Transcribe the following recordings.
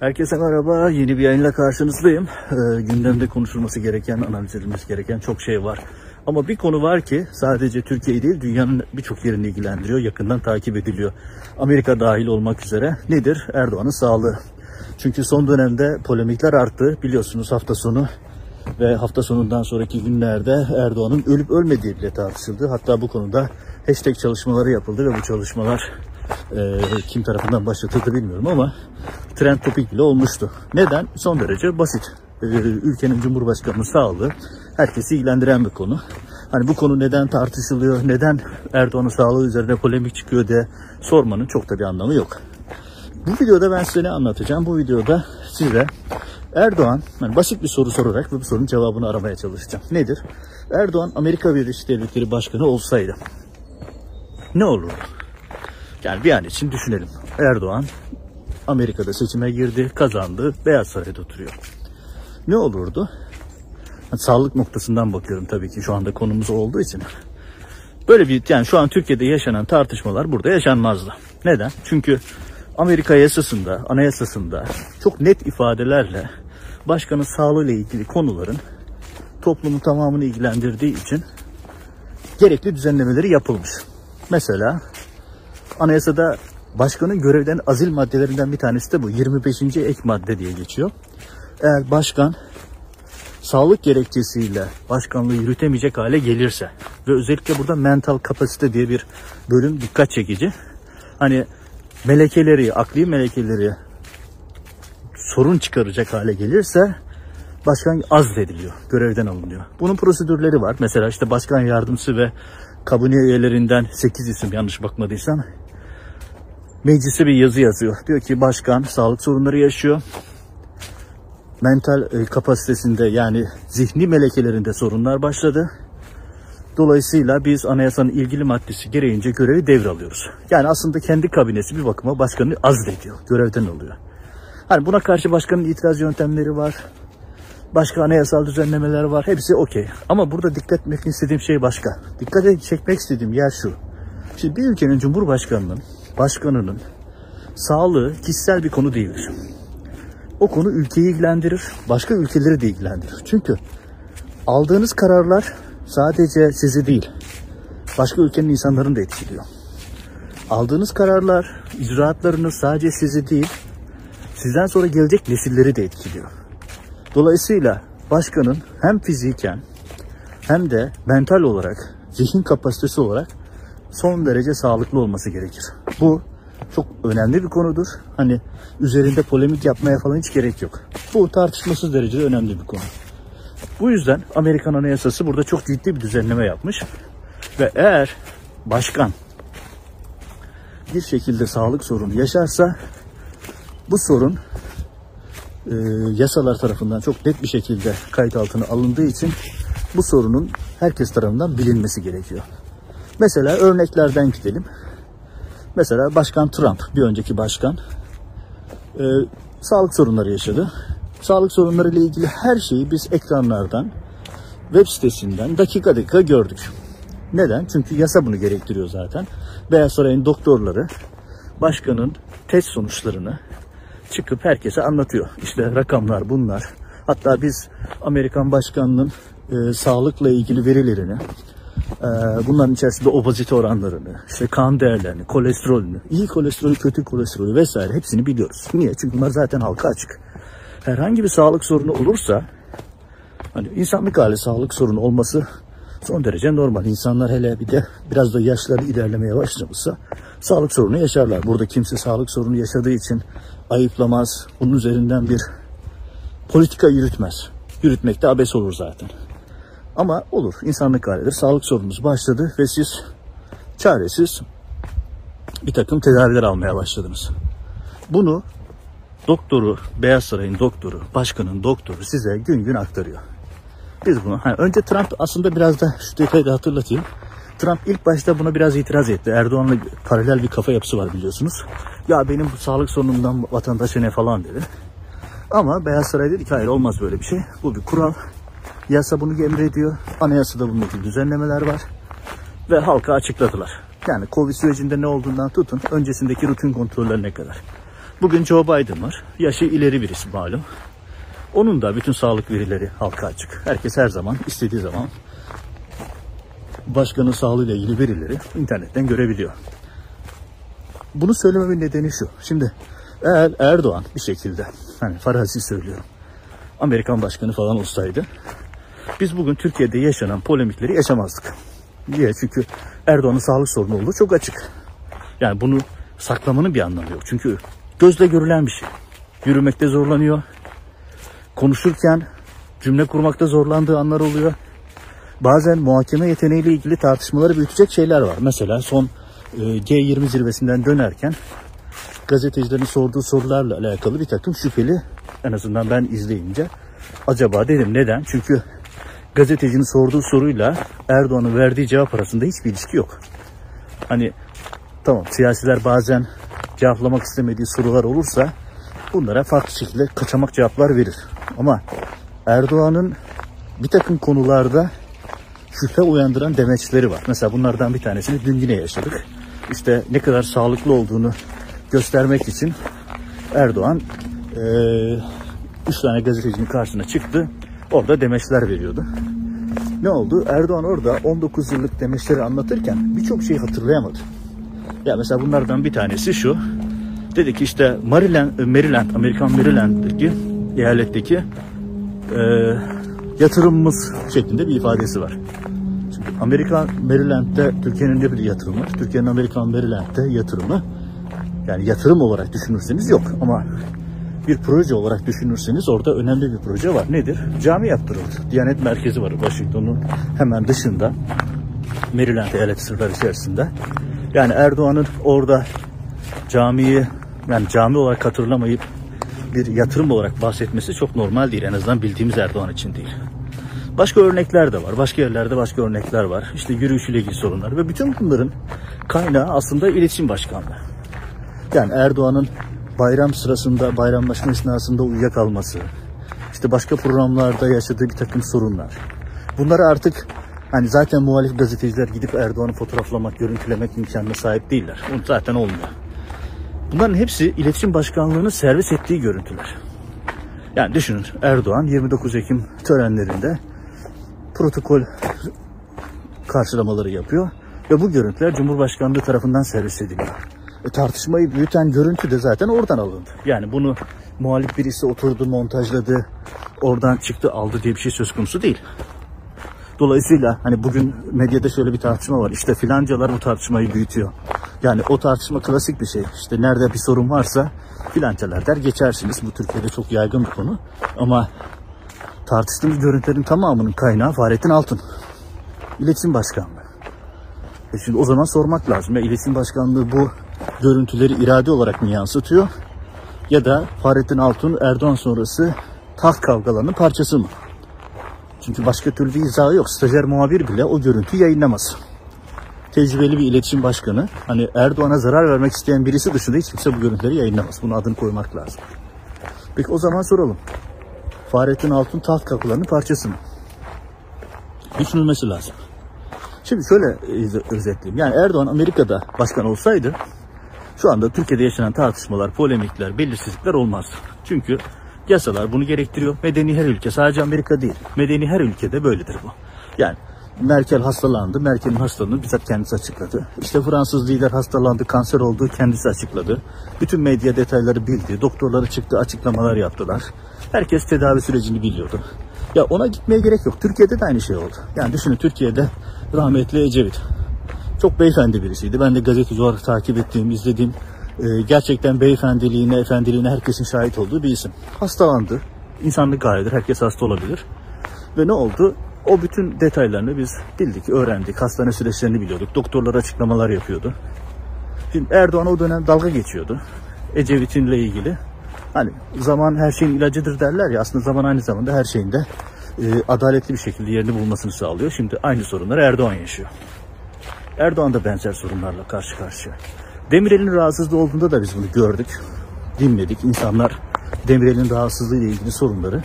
Herkese merhaba. Yeni bir yayınla karşınızdayım. Ee, gündemde konuşulması gereken, analiz edilmesi gereken çok şey var. Ama bir konu var ki sadece Türkiye'yi değil dünyanın birçok yerini ilgilendiriyor, yakından takip ediliyor. Amerika dahil olmak üzere. Nedir? Erdoğan'ın sağlığı. Çünkü son dönemde polemikler arttı. Biliyorsunuz hafta sonu ve hafta sonundan sonraki günlerde Erdoğan'ın ölüp ölmediği bile tartışıldı. Hatta bu konuda hashtag çalışmaları yapıldı ve bu çalışmalar e, kim tarafından başlatıldı bilmiyorum ama trend topik bile olmuştu. Neden? Son derece basit. E, ülkenin Cumhurbaşkanı'nın sağlığı herkesi ilgilendiren bir konu. Hani bu konu neden tartışılıyor, neden Erdoğan'ın sağlığı üzerine polemik çıkıyor diye sormanın çok da bir anlamı yok. Bu videoda ben size ne anlatacağım? Bu videoda size Erdoğan, yani basit bir soru sorarak bu sorunun cevabını aramaya çalışacağım. Nedir? Erdoğan Amerika Birleşik Devletleri Başkanı olsaydı ne olurdu? Yani bir an için düşünelim. Erdoğan Amerika'da seçime girdi, kazandı, Beyaz Saray'da oturuyor. Ne olurdu? Yani sağlık noktasından bakıyorum tabii ki şu anda konumuz olduğu için. Böyle bir yani şu an Türkiye'de yaşanan tartışmalar burada yaşanmazdı. Neden? Çünkü Amerika yasasında, anayasasında çok net ifadelerle başkanın sağlığı ile ilgili konuların toplumun tamamını ilgilendirdiği için gerekli düzenlemeleri yapılmış. Mesela anayasada başkanın görevden azil maddelerinden bir tanesi de bu. 25. ek madde diye geçiyor. Eğer başkan sağlık gerekçesiyle başkanlığı yürütemeyecek hale gelirse ve özellikle burada mental kapasite diye bir bölüm dikkat çekici. Hani melekeleri, akli melekeleri sorun çıkaracak hale gelirse başkan azlediliyor, görevden alınıyor. Bunun prosedürleri var. Mesela işte başkan yardımcısı ve kabine üyelerinden 8 isim yanlış bakmadıysam meclise bir yazı yazıyor. Diyor ki başkan sağlık sorunları yaşıyor. Mental e, kapasitesinde yani zihni melekelerinde sorunlar başladı. Dolayısıyla biz anayasanın ilgili maddesi gereğince görevi devralıyoruz. Yani aslında kendi kabinesi bir bakıma başkanı azlediyor, görevden alıyor. Hani buna karşı başkanın itiraz yöntemleri var. Başka anayasal düzenlemeler var. Hepsi okey. Ama burada dikkat etmek istediğim şey başka. Dikkat çekmek istediğim yer şu. Şimdi bir ülkenin cumhurbaşkanının, başkanının sağlığı kişisel bir konu değildir. O konu ülkeyi ilgilendirir, başka ülkeleri de ilgilendirir. Çünkü aldığınız kararlar sadece sizi değil, başka ülkenin insanlarını da etkiliyor. Aldığınız kararlar, icraatlarınız sadece sizi değil, sizden sonra gelecek nesilleri de etkiliyor. Dolayısıyla başkanın hem fiziken hem de mental olarak, zihin kapasitesi olarak son derece sağlıklı olması gerekir. Bu çok önemli bir konudur. Hani üzerinde polemik yapmaya falan hiç gerek yok. Bu tartışmasız derecede önemli bir konu. Bu yüzden Amerikan Anayasası burada çok ciddi bir düzenleme yapmış. Ve eğer başkan bir şekilde sağlık sorunu yaşarsa bu sorun e, yasalar tarafından çok net bir şekilde kayıt altına alındığı için bu sorunun herkes tarafından bilinmesi gerekiyor. Mesela örneklerden gidelim. Mesela Başkan Trump, bir önceki başkan, e, sağlık sorunları yaşadı. Sağlık sorunları ile ilgili her şeyi biz ekranlardan, web sitesinden dakika dakika gördük. Neden? Çünkü yasa bunu gerektiriyor zaten. Beyaz Saray'ın doktorları başkanın test sonuçlarını çıkıp herkese anlatıyor. İşte rakamlar bunlar. Hatta biz Amerikan başkanının e, sağlıkla ilgili verilerini, bunların içerisinde obezite oranlarını, işte kan değerlerini, kolesterolünü, iyi kolesterolü, kötü kolesterolü vesaire hepsini biliyoruz. Niye? Çünkü bunlar zaten halka açık. Herhangi bir sağlık sorunu olursa, hani insanlık hali sağlık sorunu olması son derece normal. İnsanlar hele bir de biraz da yaşları ilerlemeye başlamışsa sağlık sorunu yaşarlar. Burada kimse sağlık sorunu yaşadığı için ayıplamaz. Bunun üzerinden bir politika yürütmez. Yürütmek de abes olur zaten. Ama olur. insanlık halidir. Sağlık sorununuz başladı ve siz çaresiz bir takım tedaviler almaya başladınız. Bunu doktoru, Beyaz Saray'ın doktoru, başkanın doktoru size gün gün aktarıyor. Biz bunu, hani önce Trump aslında biraz da şu detayı da hatırlatayım. Trump ilk başta buna biraz itiraz etti. Erdoğan'la paralel bir kafa yapısı var biliyorsunuz. Ya benim bu sağlık sorunumdan vatandaşa ne falan dedi. Ama Beyaz Saray dedi ki hayır olmaz böyle bir şey. Bu bir kural. Yasa bunu emrediyor. Anayasada bunun için düzenlemeler var. Ve halka açıkladılar. Yani Covid sürecinde ne olduğundan tutun öncesindeki rutin kontrollerine kadar. Bugün Joe Biden var. Yaşı ileri birisi malum. Onun da bütün sağlık verileri halka açık. Herkes her zaman istediği zaman başkanın sağlığıyla ilgili verileri internetten görebiliyor. Bunu söylememin nedeni şu. Şimdi eğer Erdoğan bir şekilde hani farazi söylüyorum. Amerikan başkanı falan olsaydı biz bugün Türkiye'de yaşanan polemikleri yaşamazdık. Niye? Çünkü Erdoğan'ın sağlık sorunu olduğu çok açık. Yani bunu saklamanın bir anlamı yok. Çünkü gözle görülen bir şey. Yürümekte zorlanıyor. Konuşurken cümle kurmakta zorlandığı anlar oluyor. Bazen muhakeme yeteneğiyle ilgili tartışmaları büyütecek şeyler var. Mesela son e, G20 zirvesinden dönerken gazetecilerin sorduğu sorularla alakalı bir takım şüpheli en azından ben izleyince acaba dedim neden? Çünkü gazetecinin sorduğu soruyla Erdoğan'ın verdiği cevap arasında hiçbir ilişki yok. Hani tamam siyasiler bazen cevaplamak istemediği sorular olursa bunlara farklı şekilde kaçamak cevaplar verir. Ama Erdoğan'ın bir takım konularda şüphe uyandıran demeçleri var. Mesela bunlardan bir tanesini dün yine yaşadık. İşte ne kadar sağlıklı olduğunu göstermek için Erdoğan e, üç tane gazetecinin karşısına çıktı. Orada demeçler veriyordu. Ne oldu? Erdoğan orada 19 yıllık demeçleri anlatırken birçok şeyi hatırlayamadı. Ya mesela bunlardan bir tanesi şu. Dedi ki işte Maryland, Maryland Amerikan Maryland'daki eyaletteki e, yatırımımız şeklinde bir ifadesi var. Çünkü Amerika Maryland'de Türkiye'nin ne bir yatırımı? Türkiye'nin Amerikan Maryland'de yatırımı yani yatırım olarak düşünürseniz yok ama bir proje olarak düşünürseniz orada önemli bir proje var. Nedir? Cami yaptırıldı. Diyanet Merkezi var Washington'un hemen dışında. Maryland eyalet sınırları içerisinde. Yani Erdoğan'ın orada camiyi yani cami olarak hatırlamayıp bir yatırım olarak bahsetmesi çok normal değil. En azından bildiğimiz Erdoğan için değil. Başka örnekler de var. Başka yerlerde başka örnekler var. İşte yürüyüşüyle ilgili sorunlar ve bütün bunların kaynağı aslında iletişim başkanlığı. Yani Erdoğan'ın bayram sırasında, bayramlaşma esnasında uyuyakalması, işte başka programlarda yaşadığı bir takım sorunlar. Bunları artık hani zaten muhalif gazeteciler gidip Erdoğan'ı fotoğraflamak, görüntülemek imkanına sahip değiller. O zaten olmuyor. Bunların hepsi iletişim başkanlığının servis ettiği görüntüler. Yani düşünün Erdoğan 29 Ekim törenlerinde protokol karşılamaları yapıyor ve bu görüntüler Cumhurbaşkanlığı tarafından servis ediliyor. E, tartışmayı büyüten görüntü de zaten oradan alındı. Yani bunu muhalif birisi oturdu, montajladı, oradan çıktı, aldı diye bir şey söz konusu değil. Dolayısıyla hani bugün medyada şöyle bir tartışma var. İşte filancalar bu tartışmayı büyütüyor. Yani o tartışma klasik bir şey. İşte nerede bir sorun varsa filancalar der geçersiniz. Bu Türkiye'de çok yaygın bir konu. Ama tartıştığımız görüntülerin tamamının kaynağı Fahrettin Altun. İletişim Başkanlığı. E şimdi o zaman sormak lazım. Ya İletişim Başkanlığı bu görüntüleri irade olarak mı yansıtıyor? Ya da Fahrettin Altun Erdoğan sonrası taht kavgalarının parçası mı? Çünkü başka türlü bir izahı yok. Stajyer muhabir bile o görüntüyü yayınlamaz. Tecrübeli bir iletişim başkanı, hani Erdoğan'a zarar vermek isteyen birisi dışında hiç kimse bu görüntüleri yayınlamaz. Bunun adını koymak lazım. Peki o zaman soralım. Fahrettin Altun taht kapılarının parçası mı? Düşünülmesi lazım. Şimdi şöyle özetleyeyim. Yani Erdoğan Amerika'da başkan olsaydı şu anda Türkiye'de yaşanan tartışmalar, polemikler, belirsizlikler olmaz. Çünkü yasalar bunu gerektiriyor. Medeni her ülke sadece Amerika değil. Medeni her ülkede böyledir bu. Yani Merkel hastalandı. Merkel'in hastalığını bizzat kendisi açıkladı. İşte Fransız lider hastalandı, kanser olduğu kendisi açıkladı. Bütün medya detayları bildi. Doktorları çıktı, açıklamalar yaptılar. Herkes tedavi sürecini biliyordu. Ya ona gitmeye gerek yok. Türkiye'de de aynı şey oldu. Yani düşünün Türkiye'de rahmetli Ecevit. Çok beyefendi birisiydi. Ben de gazeteci olarak takip ettiğim, izlediğim e, gerçekten beyefendiliğine, efendiliğine herkesin şahit olduğu bir isim. Hastalandı. İnsanlık halidir. Herkes hasta olabilir. Ve ne oldu? O bütün detaylarını biz bildik, öğrendik. Hastane süreçlerini biliyorduk. Doktorlar açıklamalar yapıyordu. Şimdi Erdoğan o dönem dalga geçiyordu. Ecevit'inle ilgili. Hani zaman her şeyin ilacıdır derler ya aslında zaman aynı zamanda her şeyin de e, adaletli bir şekilde yerini bulmasını sağlıyor. Şimdi aynı sorunları Erdoğan yaşıyor. Erdoğan da benzer sorunlarla karşı karşıya. Demirel'in rahatsızlığı olduğunda da biz bunu gördük, dinledik. İnsanlar Demirel'in rahatsızlığı ile ilgili sorunları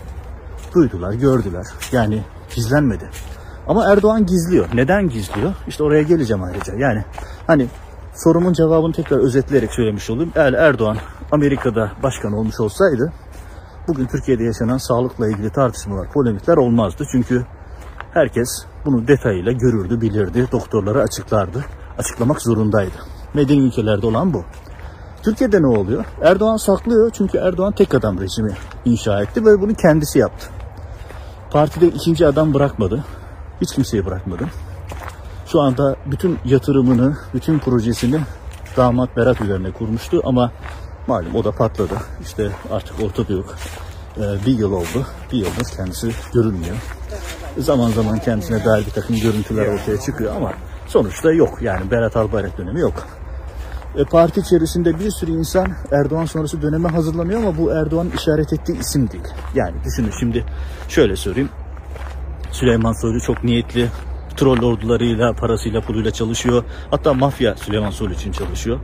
duydular, gördüler. Yani gizlenmedi. Ama Erdoğan gizliyor. Neden gizliyor? İşte oraya geleceğim ayrıca. Yani hani sorumun cevabını tekrar özetleyerek söylemiş olayım. Eğer Erdoğan Amerika'da başkan olmuş olsaydı bugün Türkiye'de yaşanan sağlıkla ilgili tartışmalar, polemikler olmazdı. Çünkü herkes bunu detayıyla görürdü, bilirdi, doktorlara açıklardı. Açıklamak zorundaydı. Medeni ülkelerde olan bu. Türkiye'de ne oluyor? Erdoğan saklıyor çünkü Erdoğan tek adam rejimi inşa etti ve bunu kendisi yaptı. Partide ikinci adam bırakmadı. Hiç kimseyi bırakmadı. Şu anda bütün yatırımını, bütün projesini damat Berat üzerine kurmuştu ama malum o da patladı. İşte artık ortada yok. Ee, bir yıl oldu. Bir yıldır kendisi görünmüyor. Zaman zaman kendisine dair bir takım görüntüler ortaya çıkıyor ama sonuçta yok. Yani Berat Albayrak dönemi yok. E, parti içerisinde bir sürü insan Erdoğan sonrası döneme hazırlanıyor ama bu Erdoğan'ın işaret ettiği isim değil. Yani düşünün şimdi şöyle söyleyeyim. Süleyman Soylu çok niyetli. Troll ordularıyla, parasıyla, puluyla çalışıyor. Hatta mafya Süleyman Soylu için çalışıyor.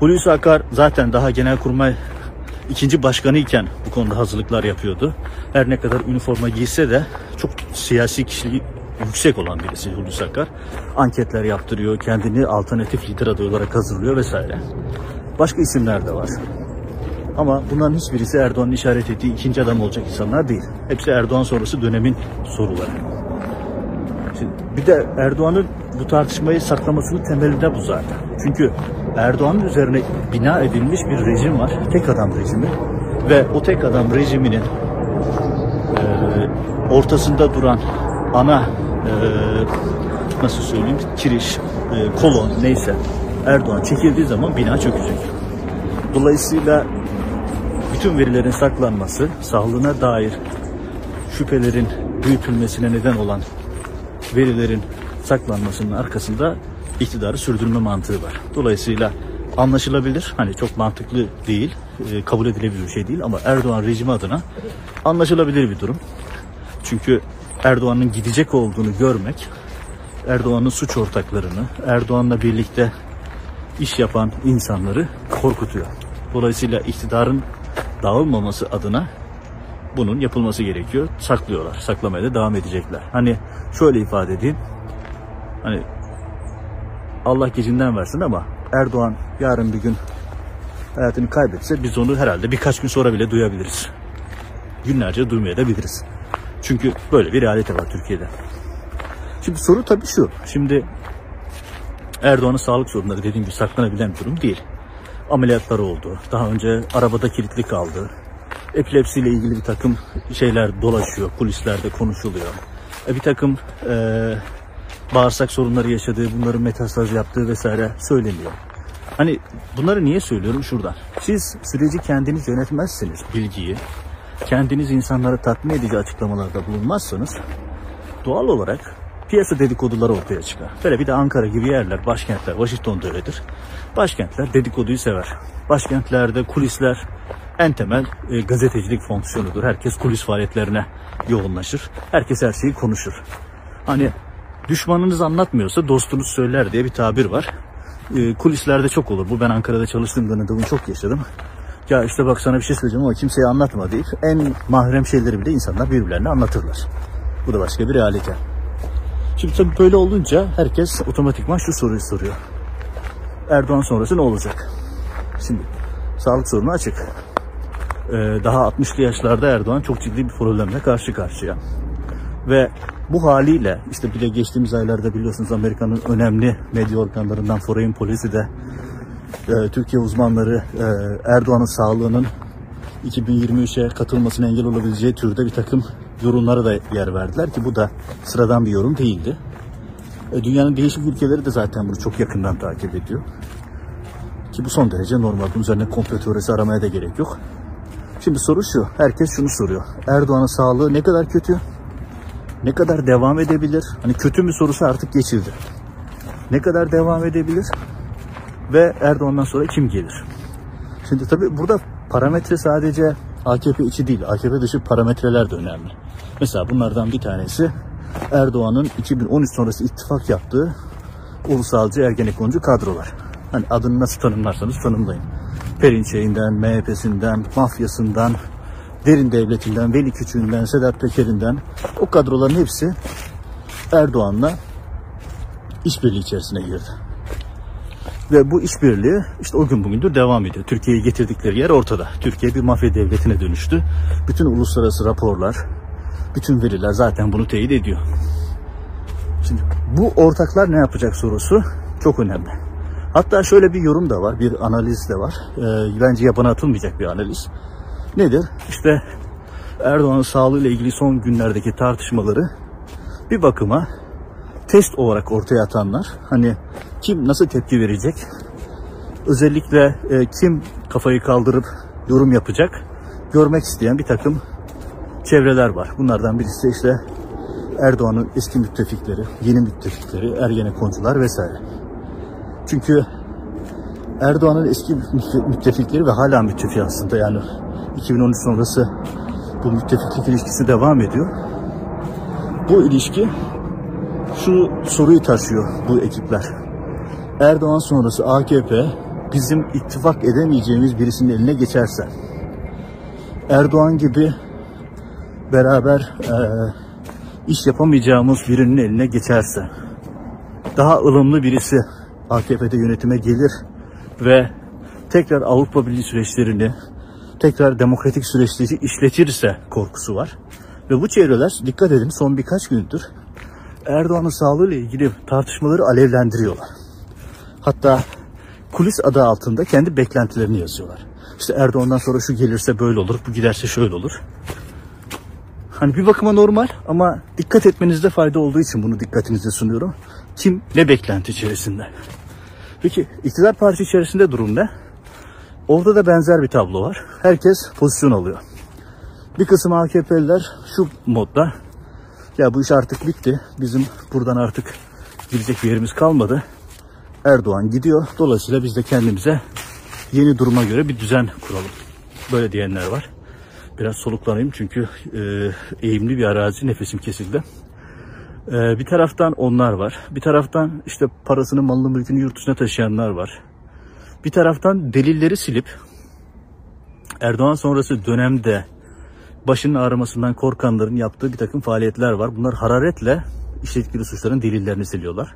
Hulusi Akar zaten daha genelkurmay ikinci başkanı iken bu konuda hazırlıklar yapıyordu. Her ne kadar üniforma giyse de çok siyasi kişiliği yüksek olan birisi Hulusi Akar. Anketler yaptırıyor, kendini alternatif lider adayı olarak hazırlıyor vesaire. Başka isimler de var. Ama bunların hiçbirisi Erdoğan'ın işaret ettiği ikinci adam olacak insanlar değil. Hepsi Erdoğan sonrası dönemin soruları. Şimdi bir de Erdoğan'ın bu tartışmayı saklamasının temelinde bu zaten. Çünkü Erdoğan'ın üzerine bina edilmiş bir rejim var. Tek adam rejimi. Ve o tek adam rejiminin e, ortasında duran ana e, nasıl söyleyeyim kiriş, e, kolon neyse Erdoğan çekildiği zaman bina çökecek. Dolayısıyla bütün verilerin saklanması, sağlığına dair şüphelerin büyütülmesine neden olan verilerin saklanmasının arkasında iktidarı sürdürme mantığı var. Dolayısıyla anlaşılabilir, hani çok mantıklı değil, e, kabul edilebilir bir şey değil ama Erdoğan rejimi adına anlaşılabilir bir durum. Çünkü Erdoğan'ın gidecek olduğunu görmek, Erdoğan'ın suç ortaklarını, Erdoğan'la birlikte iş yapan insanları korkutuyor. Dolayısıyla iktidarın dağılmaması adına bunun yapılması gerekiyor. Saklıyorlar. Saklamaya da devam edecekler. Hani şöyle ifade edeyim. Hani Allah gecinden versin ama Erdoğan yarın bir gün hayatını kaybetse biz onu herhalde birkaç gün sonra bile duyabiliriz. Günlerce duymayabiliriz. Çünkü böyle bir realite var Türkiye'de. Şimdi soru tabii şu. Şimdi Erdoğan'ın sağlık sorunları dediğim gibi saklanabilen bir durum değil. Ameliyatları oldu. Daha önce arabada kilitli kaldı. Epilepsiyle ilgili bir takım şeyler dolaşıyor. Kulislerde konuşuluyor. E, bir takım e, bağırsak sorunları yaşadığı, bunların metastaz yaptığı vesaire söyleniyor. Hani bunları niye söylüyorum şuradan. Siz süreci kendiniz yönetmezseniz bilgiyi, kendiniz insanlara tatmin edici açıklamalarda bulunmazsanız doğal olarak piyasa dedikoduları ortaya çıkar. Böyle bir de Ankara gibi yerler, başkentler, Washington'da öyledir. Başkentler dedikoduyu sever. Başkentlerde kulisler en temel e, gazetecilik fonksiyonudur. Herkes kulis faaliyetlerine yoğunlaşır. Herkes her şeyi konuşur. Hani düşmanınız anlatmıyorsa dostunuz söyler diye bir tabir var. E, kulislerde çok olur. Bu ben Ankara'da çalıştığım dönemde bunu çok yaşadım. Ya işte bak sana bir şey söyleyeceğim ama kimseye anlatma deyip en mahrem şeyleri bile insanlar birbirlerine anlatırlar. Bu da başka bir realite. Şimdi tabii böyle olunca herkes otomatikman şu soruyu soruyor. Erdoğan sonrası ne olacak? Şimdi sağlık sorunu açık. Ee, daha 60'lı yaşlarda Erdoğan çok ciddi bir problemle karşı karşıya. Ve bu haliyle işte bir de geçtiğimiz aylarda biliyorsunuz Amerika'nın önemli medya organlarından Foreign Policy de e, Türkiye uzmanları e, Erdoğan'ın sağlığının 2023'e katılmasına engel olabileceği türde bir takım yorumlara da yer verdiler ki bu da sıradan bir yorum değildi. E, dünyanın değişik ülkeleri de zaten bunu çok yakından takip ediyor. Ki bu son derece normal. Bunun üzerine komplo teorisi aramaya da gerek yok. Şimdi soru şu. Herkes şunu soruyor. Erdoğan'ın sağlığı ne kadar kötü? Ne kadar devam edebilir? Hani kötü mü sorusu artık geçildi. Ne kadar devam edebilir? Ve Erdoğan'dan sonra kim gelir? Şimdi tabii burada parametre sadece AKP içi değil, AKP dışı parametreler de önemli. Mesela bunlardan bir tanesi Erdoğan'ın 2013 sonrası ittifak yaptığı ulusalcı ergenekoncu kadrolar. Hani adını nasıl tanımlarsanız tanımlayın. Perinçeyinden, MHP'sinden, mafyasından, derin devletinden, Veli Küçüğünden, Sedat Peker'inden o kadroların hepsi Erdoğan'la işbirliği içerisine girdi. Ve bu işbirliği işte o gün bugündür devam ediyor. Türkiye'yi getirdikleri yer ortada. Türkiye bir mafya devletine dönüştü. Bütün uluslararası raporlar, bütün veriler zaten bunu teyit ediyor. Şimdi bu ortaklar ne yapacak sorusu çok önemli. Hatta şöyle bir yorum da var, bir analiz de var. Ee, bence yabana atılmayacak bir analiz. Nedir? İşte Erdoğan'ın sağlığıyla ilgili son günlerdeki tartışmaları bir bakıma test olarak ortaya atanlar. Hani kim nasıl tepki verecek? Özellikle e, kim kafayı kaldırıp yorum yapacak? Görmek isteyen bir takım çevreler var. Bunlardan birisi işte Erdoğan'ın eski müttefikleri, yeni müttefikleri, Ergenekoncular vesaire. Çünkü Erdoğan'ın eski müttefikleri ve hala müttefik aslında yani 2013 sonrası bu müttefiklik ilişkisi devam ediyor. Bu ilişki şu soruyu taşıyor bu ekipler. Erdoğan sonrası AKP bizim ittifak edemeyeceğimiz birisinin eline geçerse Erdoğan gibi beraber e, iş yapamayacağımız birinin eline geçerse daha ılımlı birisi AKP'de yönetime gelir ve tekrar Avrupa Birliği süreçlerini tekrar demokratik süreçleri işletirse korkusu var. Ve bu çevreler dikkat edin son birkaç gündür Erdoğan'ın sağlığıyla ilgili tartışmaları alevlendiriyorlar. Hatta kulis adı altında kendi beklentilerini yazıyorlar. İşte Erdoğan'dan sonra şu gelirse böyle olur, bu giderse şöyle olur. Hani bir bakıma normal ama dikkat etmenizde fayda olduğu için bunu dikkatinize sunuyorum. Kim ne beklenti içerisinde? Peki iktidar parti içerisinde durum ne? Orada da benzer bir tablo var. Herkes pozisyon alıyor. Bir kısım AKP'liler şu modda ya bu iş artık bitti. Bizim buradan artık girecek bir yerimiz kalmadı. Erdoğan gidiyor. Dolayısıyla biz de kendimize yeni duruma göre bir düzen kuralım. Böyle diyenler var. Biraz soluklanayım çünkü e, eğimli bir arazi nefesim kesildi. E, bir taraftan onlar var. Bir taraftan işte parasını malını mülkünü yurt dışına taşıyanlar var. Bir taraftan delilleri silip Erdoğan sonrası dönemde başının ağrımasından korkanların yaptığı bir takım faaliyetler var. Bunlar hararetle işledikleri suçların delillerini siliyorlar.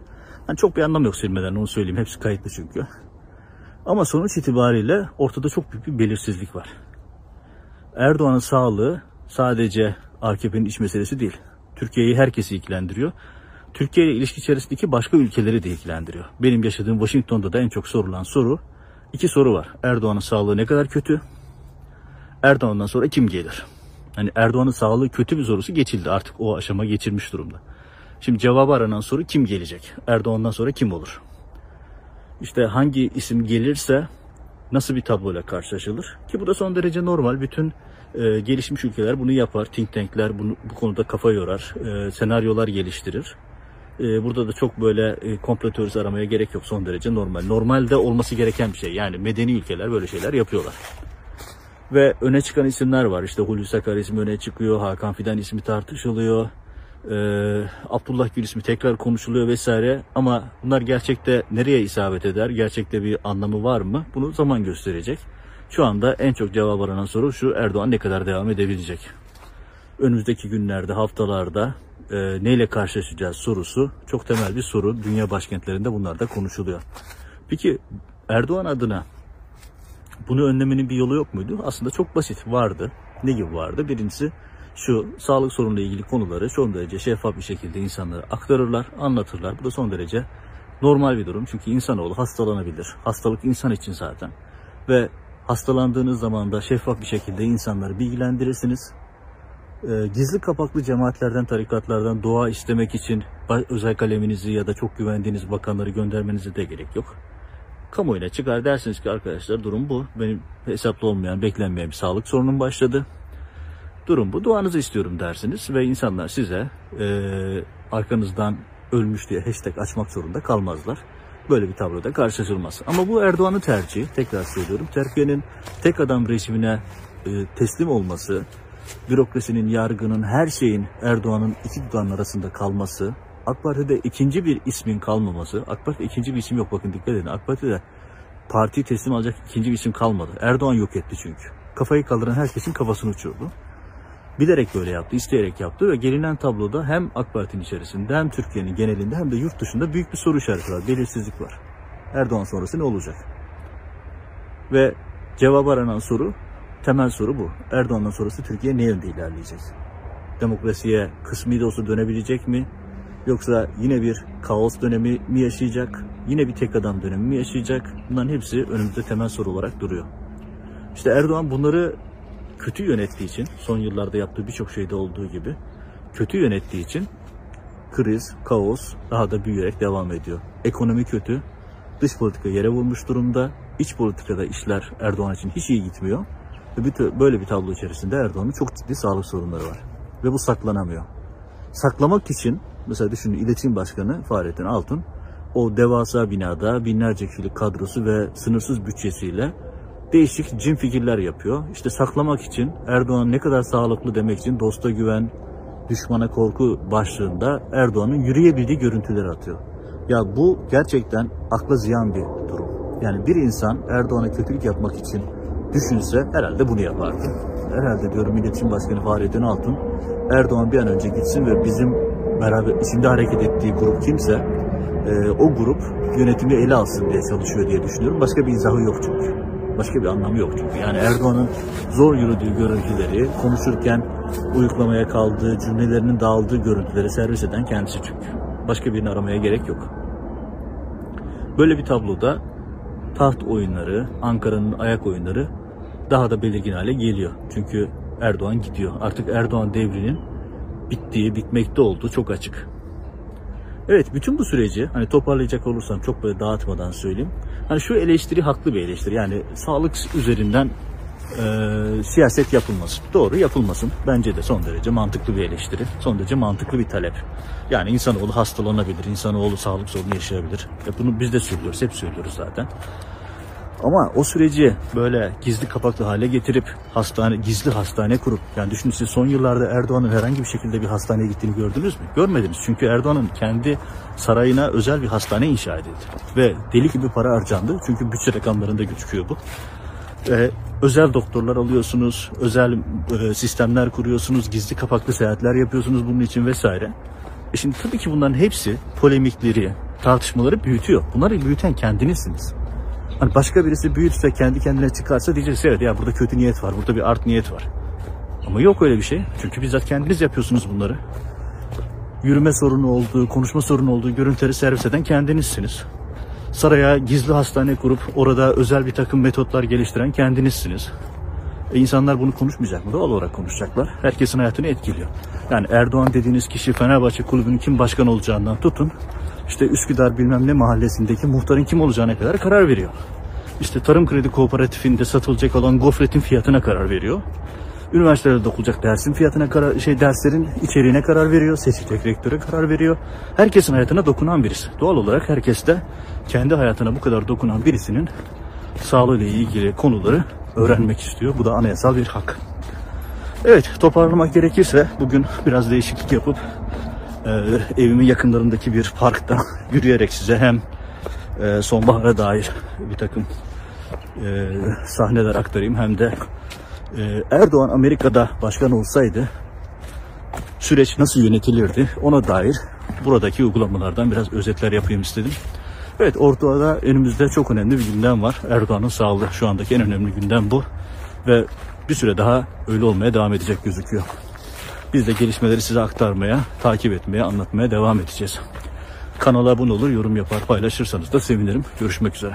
Yani çok bir anlam yok silmeden onu söyleyeyim. Hepsi kayıtlı çünkü. Ama sonuç itibariyle ortada çok büyük bir belirsizlik var. Erdoğan'ın sağlığı sadece AKP'nin iç meselesi değil. Türkiye'yi herkesi ilgilendiriyor. Türkiye ile ilişki içerisindeki başka ülkeleri de ilgilendiriyor. Benim yaşadığım Washington'da da en çok sorulan soru, iki soru var. Erdoğan'ın sağlığı ne kadar kötü? Erdoğan'dan sonra kim gelir? Hani Erdoğan'ın sağlığı kötü bir sorusu geçildi artık o aşama geçirmiş durumda. Şimdi cevabı aranan soru kim gelecek? Erdoğan'dan sonra kim olur? İşte hangi isim gelirse nasıl bir tabloyla karşılaşılır? Ki bu da son derece normal. Bütün e, gelişmiş ülkeler bunu yapar. Think tankler bunu, bu konuda kafa yorar. E, senaryolar geliştirir. E, burada da çok böyle e, komplo teorisi aramaya gerek yok. Son derece normal. Normalde olması gereken bir şey. Yani medeni ülkeler böyle şeyler yapıyorlar. Ve öne çıkan isimler var. İşte Hulusi Akar ismi öne çıkıyor. Hakan Fidan ismi tartışılıyor. Ee, Abdullah Gül ismi tekrar konuşuluyor vesaire. Ama bunlar gerçekte nereye isabet eder? Gerçekte bir anlamı var mı? Bunu zaman gösterecek. Şu anda en çok cevap aranan soru şu Erdoğan ne kadar devam edebilecek? Önümüzdeki günlerde, haftalarda e, neyle karşılaşacağız sorusu çok temel bir soru. Dünya başkentlerinde bunlar da konuşuluyor. Peki Erdoğan adına bunu önlemenin bir yolu yok muydu? Aslında çok basit vardı. Ne gibi vardı? Birincisi şu sağlık sorunuyla ilgili konuları son derece şeffaf bir şekilde insanlara aktarırlar, anlatırlar. Bu da son derece normal bir durum. Çünkü insanoğlu hastalanabilir. Hastalık insan için zaten. Ve hastalandığınız zaman da şeffaf bir şekilde insanları bilgilendirirsiniz. Ee, gizli kapaklı cemaatlerden, tarikatlardan dua istemek için özel kaleminizi ya da çok güvendiğiniz bakanları göndermenize de gerek yok kamuoyuna çıkar dersiniz ki arkadaşlar durum bu. Benim hesaplı olmayan, beklenmeyen bir sağlık sorunum başladı. Durum bu. Duanızı istiyorum dersiniz ve insanlar size e, arkanızdan ölmüş diye hashtag açmak zorunda kalmazlar. Böyle bir tabloda karşılaşılmaz. Ama bu Erdoğan'ın tercihi. Tekrar söylüyorum. Türkiye'nin tek adam rejimine e, teslim olması, bürokrasinin, yargının, her şeyin Erdoğan'ın iki dudağının arasında kalması AK Parti'de ikinci bir ismin kalmaması, AK Parti'de ikinci bir isim yok bakın dikkat edin. AK Parti'de partiyi teslim alacak ikinci bir isim kalmadı. Erdoğan yok etti çünkü. Kafayı kaldıran herkesin kafasını uçurdu. Bilerek böyle yaptı, isteyerek yaptı ve gelinen tabloda hem AK Parti'nin içerisinde hem Türkiye'nin genelinde hem de yurt dışında büyük bir soru işareti var, belirsizlik var. Erdoğan sonrası ne olacak? Ve cevap aranan soru, temel soru bu. Erdoğan'dan sonrası Türkiye ne yönde ilerleyecek? Demokrasiye kısmi de olsa dönebilecek mi? Yoksa yine bir kaos dönemi mi yaşayacak? Yine bir tek adam dönemi mi yaşayacak? Bunların hepsi önümüzde temel soru olarak duruyor. İşte Erdoğan bunları kötü yönettiği için, son yıllarda yaptığı birçok şeyde olduğu gibi kötü yönettiği için kriz, kaos daha da büyüyerek devam ediyor. Ekonomi kötü, dış politika yere vurmuş durumda, iç politikada işler Erdoğan için hiç iyi gitmiyor. Ve bir- böyle bir tablo içerisinde Erdoğan'ın çok ciddi sağlık sorunları var. Ve bu saklanamıyor. Saklamak için mesela düşünün İletişim Başkanı Fahrettin Altun o devasa binada binlerce kişilik kadrosu ve sınırsız bütçesiyle değişik cin fikirler yapıyor. İşte saklamak için Erdoğan ne kadar sağlıklı demek için dosta güven, düşmana korku başlığında Erdoğan'ın yürüyebildiği görüntüleri atıyor. Ya bu gerçekten akla ziyan bir durum. Yani bir insan Erdoğan'a kötülük yapmak için düşünse herhalde bunu yapardı. Herhalde diyorum İletişim Başkanı Fahrettin Altun Erdoğan bir an önce gitsin ve bizim beraber içinde hareket ettiği grup kimse e, o grup yönetimi ele alsın diye çalışıyor diye düşünüyorum. Başka bir izahı yok çünkü. Başka bir anlamı yok çünkü. Yani Erdoğan'ın zor yürüdüğü görüntüleri, konuşurken uyuklamaya kaldığı, cümlelerinin dağıldığı görüntüleri servis eden kendisi çünkü. Başka birini aramaya gerek yok. Böyle bir tabloda taht oyunları, Ankara'nın ayak oyunları daha da belirgin hale geliyor. Çünkü Erdoğan gidiyor. Artık Erdoğan devrinin bittiği, bitmekte olduğu çok açık. Evet bütün bu süreci hani toparlayacak olursam çok böyle dağıtmadan söyleyeyim. Hani şu eleştiri haklı bir eleştiri. Yani sağlık üzerinden e, siyaset yapılmasın. Doğru yapılmasın. Bence de son derece mantıklı bir eleştiri. Son derece mantıklı bir talep. Yani insanoğlu hastalanabilir, insanoğlu sağlık sorunu yaşayabilir. Ya bunu biz de söylüyoruz, hep söylüyoruz zaten. Ama o süreci böyle gizli kapaklı hale getirip hastane gizli hastane kurup yani düşünün siz son yıllarda Erdoğan'ın herhangi bir şekilde bir hastaneye gittiğini gördünüz mü? Görmediniz. Çünkü Erdoğan'ın kendi sarayına özel bir hastane inşa edildi. Ve deli gibi para harcandı. Çünkü bütçe rakamlarında gözüküyor bu. Ee, özel doktorlar alıyorsunuz, özel e, sistemler kuruyorsunuz, gizli kapaklı seyahatler yapıyorsunuz bunun için vesaire. E şimdi tabii ki bunların hepsi polemikleri, tartışmaları büyütüyor. Bunları büyüten kendinizsiniz. Hani başka birisi büyütse kendi kendine çıkarsa diyeceğiz evet ya burada kötü niyet var, burada bir art niyet var. Ama yok öyle bir şey. Çünkü bizzat kendiniz yapıyorsunuz bunları. Yürüme sorunu olduğu, konuşma sorunu olduğu görüntüleri servis eden kendinizsiniz. Saraya gizli hastane kurup orada özel bir takım metotlar geliştiren kendinizsiniz. E insanlar bunu konuşmayacak mı? Doğal olarak konuşacaklar. Herkesin hayatını etkiliyor. Yani Erdoğan dediğiniz kişi Fenerbahçe kulübünün kim başkan olacağından tutun. İşte Üsküdar bilmem ne mahallesindeki muhtarın kim olacağına kadar karar veriyor. İşte Tarım Kredi Kooperatifinde satılacak olan gofretin fiyatına karar veriyor. Üniversitelerde okulacak dersin fiyatına karar, şey derslerin içeriğine karar veriyor. Seçilecek rektöre karar veriyor. Herkesin hayatına dokunan birisi. Doğal olarak herkes de kendi hayatına bu kadar dokunan birisinin sağlığıyla ilgili konuları öğrenmek istiyor. Bu da anayasal bir hak. Evet toparlamak gerekirse bugün biraz değişiklik yapıp e, evimin yakınlarındaki bir parkta yürüyerek size hem e, sonbahara dair bir takım e, sahneler aktarayım hem de e, Erdoğan Amerika'da başkan olsaydı süreç nasıl yönetilirdi ona dair buradaki uygulamalardan biraz özetler yapayım istedim. Evet ortada önümüzde çok önemli bir gündem var. Erdoğan'ın sağlığı şu andaki en önemli gündem bu. Ve bir süre daha öyle olmaya devam edecek gözüküyor. Biz de gelişmeleri size aktarmaya, takip etmeye, anlatmaya devam edeceğiz. Kanala abone olur, yorum yapar, paylaşırsanız da sevinirim. Görüşmek üzere.